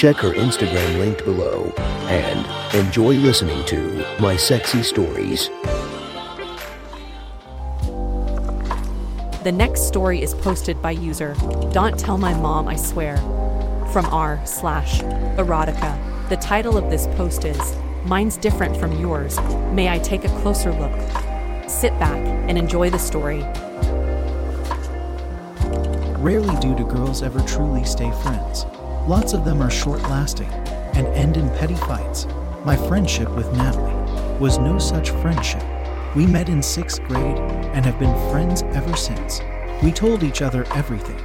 Check her Instagram linked below and enjoy listening to My Sexy Stories. The next story is posted by user Don't Tell My Mom I Swear from r slash erotica. The title of this post is Mine's Different from Yours. May I take a closer look? Sit back and enjoy the story. Rarely do do girls ever truly stay friends. Lots of them are short lasting and end in petty fights. My friendship with Natalie was no such friendship. We met in sixth grade and have been friends ever since. We told each other everything,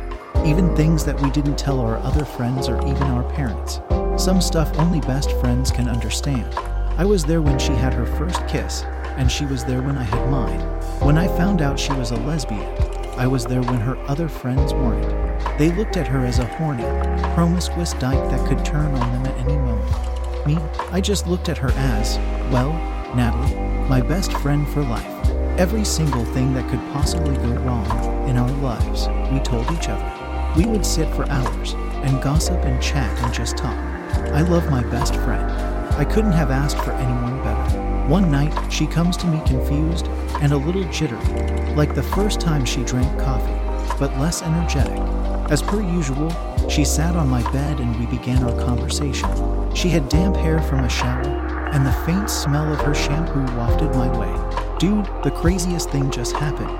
even things that we didn't tell our other friends or even our parents. Some stuff only best friends can understand. I was there when she had her first kiss, and she was there when I had mine. When I found out she was a lesbian, I was there when her other friends weren't. They looked at her as a horny, promiscuous dyke that could turn on them at any moment. Me, I just looked at her as, well, Natalie, my best friend for life. Every single thing that could possibly go wrong in our lives, we told each other. We would sit for hours and gossip and chat and just talk. I love my best friend. I couldn't have asked for anyone better. One night, she comes to me confused and a little jittery, like the first time she drank coffee, but less energetic. As per usual, she sat on my bed and we began our conversation. She had damp hair from a shower, and the faint smell of her shampoo wafted my way. Dude, the craziest thing just happened,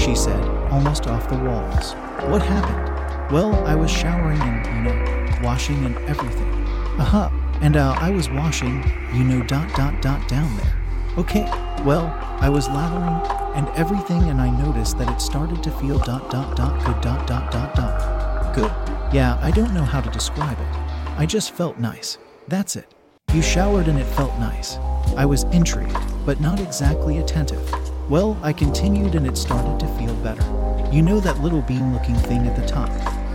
she said, almost off the walls. What happened? Well, I was showering and, you know, washing and everything. Aha, and uh, I was washing, you know, dot dot dot down there. Okay, well, I was lathering and everything, and I noticed that it started to feel dot dot dot good dot dot dot dot. Good. Yeah, I don't know how to describe it. I just felt nice. That's it. You showered and it felt nice. I was intrigued, but not exactly attentive. Well, I continued and it started to feel better. You know that little bean looking thing at the top,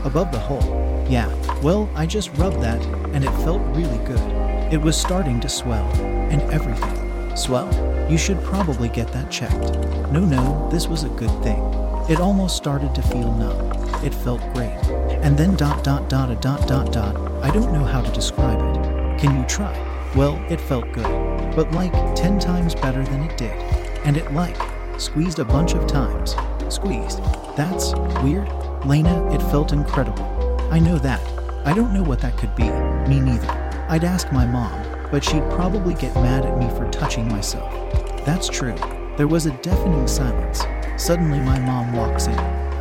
above the hole. Yeah, well, I just rubbed that and it felt really good. It was starting to swell and everything. Swell? You should probably get that checked. No, no, this was a good thing. It almost started to feel numb. It felt great. And then dot dot dot a dot dot dot. I don't know how to describe it. Can you try? Well, it felt good, but like 10 times better than it did. And it like squeezed a bunch of times. Squeezed. That's weird. Lena, it felt incredible. I know that. I don't know what that could be. Me neither. I'd ask my mom, but she'd probably get mad at me for touching myself. That's true. There was a deafening silence. Suddenly, my mom walks in.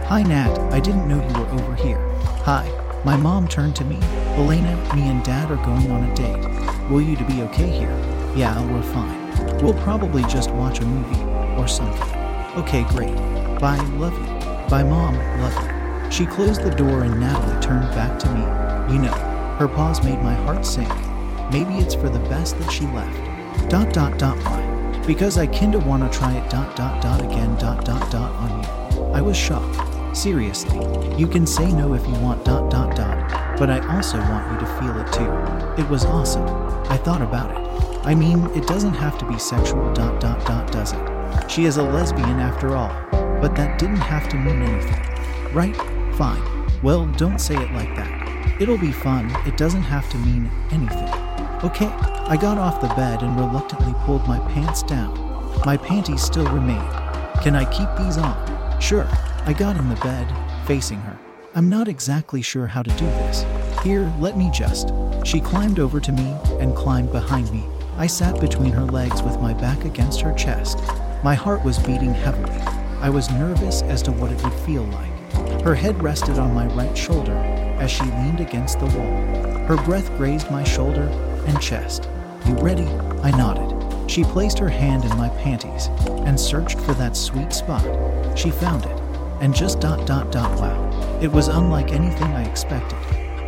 Hi, Nat. I didn't know you were over here. Hi. My mom turned to me. Elena, me and Dad are going on a date. Will you to be okay here? Yeah, we're fine. We'll probably just watch a movie or something. Okay, great. Bye, love you. Bye, Mom, love you. She closed the door and Natalie turned back to me. You know, her pause made my heart sink. Maybe it's for the best that she left. Dot dot dot why? Because I kinda wanna try it dot dot dot again dot dot dot on you. I was shocked. Seriously, you can say no if you want dot dot dot, but I also want you to feel it too. It was awesome. I thought about it. I mean, it doesn't have to be sexual dot dot dot, does it? She is a lesbian after all, but that didn't have to mean anything. Right? Fine. Well, don't say it like that. It'll be fun, it doesn't have to mean anything. Okay, I got off the bed and reluctantly pulled my pants down. My panties still remained. Can I keep these on? Sure. I got in the bed, facing her. I'm not exactly sure how to do this. Here, let me just. She climbed over to me and climbed behind me. I sat between her legs with my back against her chest. My heart was beating heavily. I was nervous as to what it would feel like. Her head rested on my right shoulder as she leaned against the wall. Her breath grazed my shoulder and chest. You ready? I nodded. She placed her hand in my panties and searched for that sweet spot. She found it. And just dot dot dot wow. It was unlike anything I expected.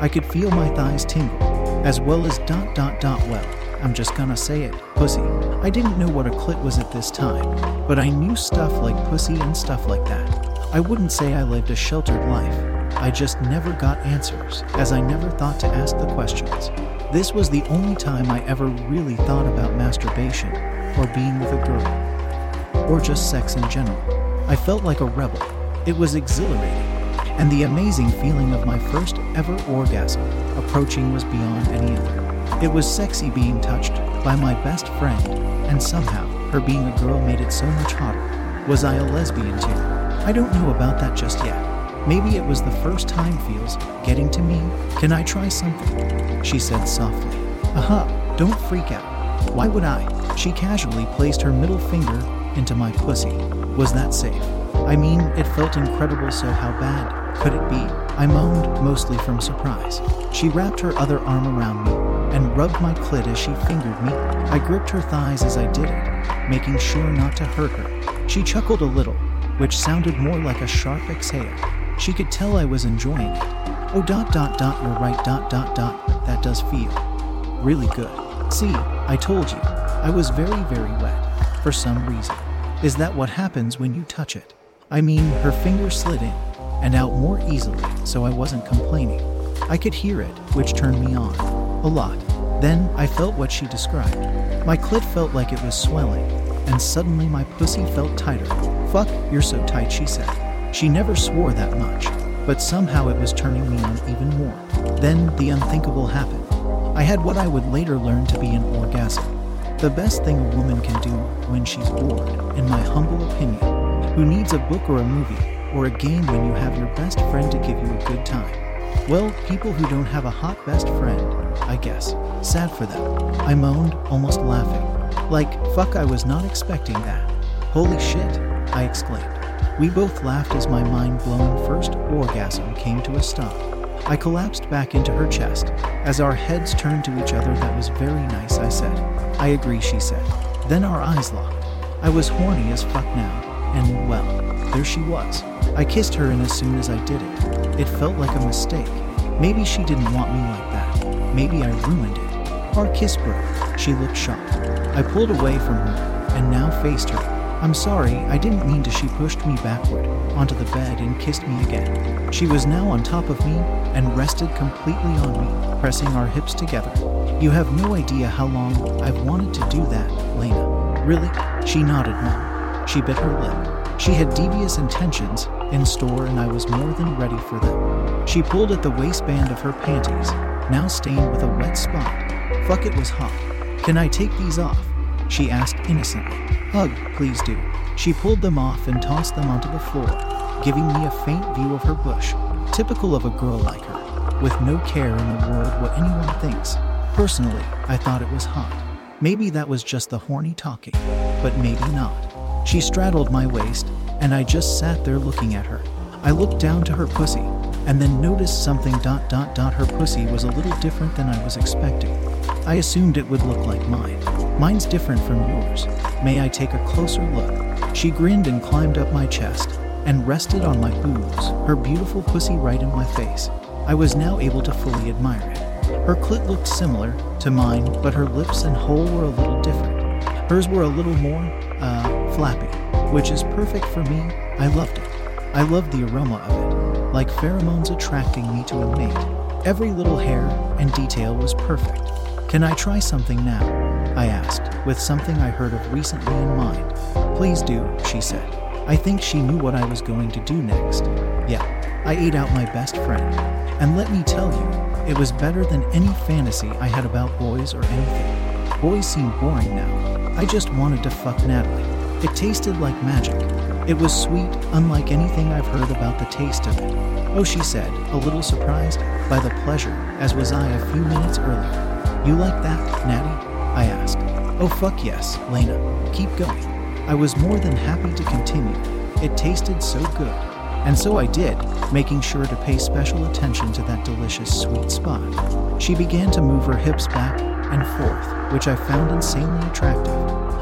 I could feel my thighs tingle, as well as dot dot dot well. I'm just gonna say it, pussy. I didn't know what a clit was at this time, but I knew stuff like pussy and stuff like that. I wouldn't say I lived a sheltered life. I just never got answers, as I never thought to ask the questions. This was the only time I ever really thought about masturbation, or being with a girl, or just sex in general. I felt like a rebel. It was exhilarating, and the amazing feeling of my first ever orgasm approaching was beyond any other. It was sexy being touched by my best friend, and somehow her being a girl made it so much hotter. Was I a lesbian too? I don't know about that just yet. Maybe it was the first time feels getting to me. Can I try something? She said softly. Aha, don't freak out. Why would I? She casually placed her middle finger into my pussy. Was that safe? I mean, it felt incredible, so how bad could it be? I moaned, mostly from surprise. She wrapped her other arm around me and rubbed my clit as she fingered me. I gripped her thighs as I did it, making sure not to hurt her. She chuckled a little, which sounded more like a sharp exhale. She could tell I was enjoying it. Oh, dot, dot, dot, you're right, dot, dot, dot, that does feel really good. See, I told you, I was very, very wet, for some reason. Is that what happens when you touch it? I mean, her finger slid in and out more easily, so I wasn't complaining. I could hear it, which turned me on. A lot. Then I felt what she described. My clit felt like it was swelling, and suddenly my pussy felt tighter. Fuck, you're so tight, she said. She never swore that much, but somehow it was turning me on even more. Then the unthinkable happened. I had what I would later learn to be an orgasm. The best thing a woman can do when she's bored, in my humble opinion. Who needs a book or a movie? or a game when you have your best friend to give you a good time. Well, people who don't have a hot best friend, I guess. Sad for them. I moaned, almost laughing. Like, fuck, I was not expecting that. Holy shit, I exclaimed. We both laughed as my mind blowing first orgasm came to a stop. I collapsed back into her chest. As our heads turned to each other, that was very nice, I said. I agree, she said. Then our eyes locked. I was horny as fuck now, and well, there she was. I kissed her, and as soon as I did it, it felt like a mistake. Maybe she didn't want me like that. Maybe I ruined it. Our kiss broke. She looked shocked. I pulled away from her and now faced her. I'm sorry, I didn't mean to. She pushed me backward onto the bed and kissed me again. She was now on top of me and rested completely on me, pressing our hips together. You have no idea how long I've wanted to do that, Lena. Really? She nodded, no. She bit her lip. She had devious intentions in store, and I was more than ready for them. She pulled at the waistband of her panties, now stained with a wet spot. Fuck, it was hot. Can I take these off? She asked innocently. Hug, please do. She pulled them off and tossed them onto the floor, giving me a faint view of her bush, typical of a girl like her, with no care in the world what anyone thinks. Personally, I thought it was hot. Maybe that was just the horny talking, but maybe not. She straddled my waist, and I just sat there looking at her. I looked down to her pussy, and then noticed something dot dot dot her pussy was a little different than I was expecting. I assumed it would look like mine. Mine's different from yours. May I take a closer look? She grinned and climbed up my chest and rested on my boobs, her beautiful pussy right in my face. I was now able to fully admire it. Her clit looked similar to mine, but her lips and hole were a little different. Hers were a little more, uh, flappy which is perfect for me. I loved it. I loved the aroma of it, like pheromones attracting me to a mate. Every little hair and detail was perfect. Can I try something now? I asked, with something I heard of recently in mind. Please do, she said. I think she knew what I was going to do next. Yeah, I ate out my best friend. And let me tell you, it was better than any fantasy I had about boys or anything. Boys seem boring now. I just wanted to fuck Natalie. It tasted like magic. It was sweet, unlike anything I've heard about the taste of it. Oh, she said, a little surprised by the pleasure, as was I a few minutes earlier. You like that, Natty? I asked. Oh, fuck yes, Lena. Keep going. I was more than happy to continue. It tasted so good. And so I did, making sure to pay special attention to that delicious sweet spot. She began to move her hips back and forth, which I found insanely attractive.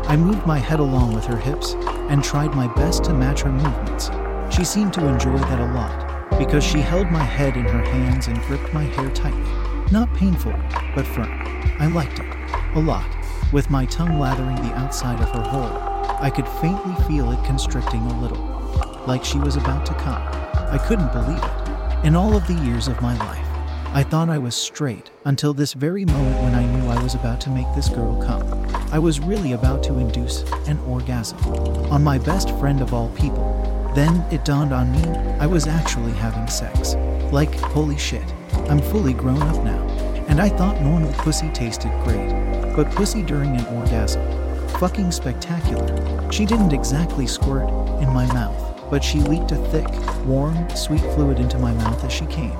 I moved my head along with her hips and tried my best to match her movements. She seemed to enjoy that a lot because she held my head in her hands and gripped my hair tightly. Not painful, but firm. I liked it. A lot. With my tongue lathering the outside of her hole, I could faintly feel it constricting a little, like she was about to come. I couldn't believe it. In all of the years of my life, I thought I was straight until this very moment when I knew I was about to make this girl come. I was really about to induce an orgasm on my best friend of all people. Then it dawned on me I was actually having sex. Like, holy shit, I'm fully grown up now. And I thought normal pussy tasted great. But pussy during an orgasm, fucking spectacular. She didn't exactly squirt in my mouth but she leaked a thick, warm, sweet fluid into my mouth as she came.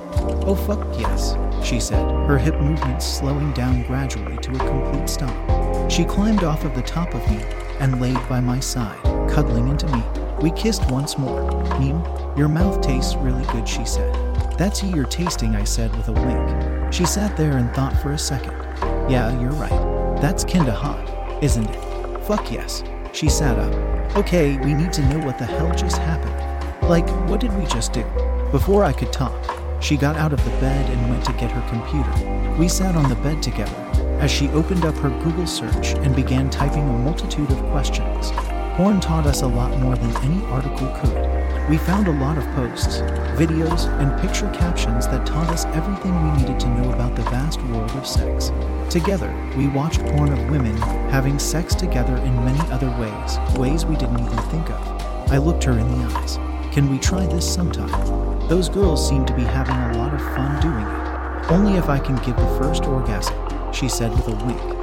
Oh fuck yes, she said, her hip movements slowing down gradually to a complete stop. She climbed off of the top of me and laid by my side, cuddling into me. We kissed once more. Meme, your mouth tastes really good, she said. That's you you're tasting, I said with a wink. She sat there and thought for a second. Yeah, you're right. That's kinda hot, isn't it? Fuck yes. She sat up, Okay, we need to know what the hell just happened. Like, what did we just do? Before I could talk, she got out of the bed and went to get her computer. We sat on the bed together as she opened up her Google search and began typing a multitude of questions. Porn taught us a lot more than any article could. We found a lot of posts, videos, and picture captions that taught us everything we needed to know about the vast world of sex. Together, we watched porn of women having sex together in many other ways, ways we didn't even think of. I looked her in the eyes. Can we try this sometime? Those girls seem to be having a lot of fun doing it. Only if I can give the first orgasm, she said with a wink.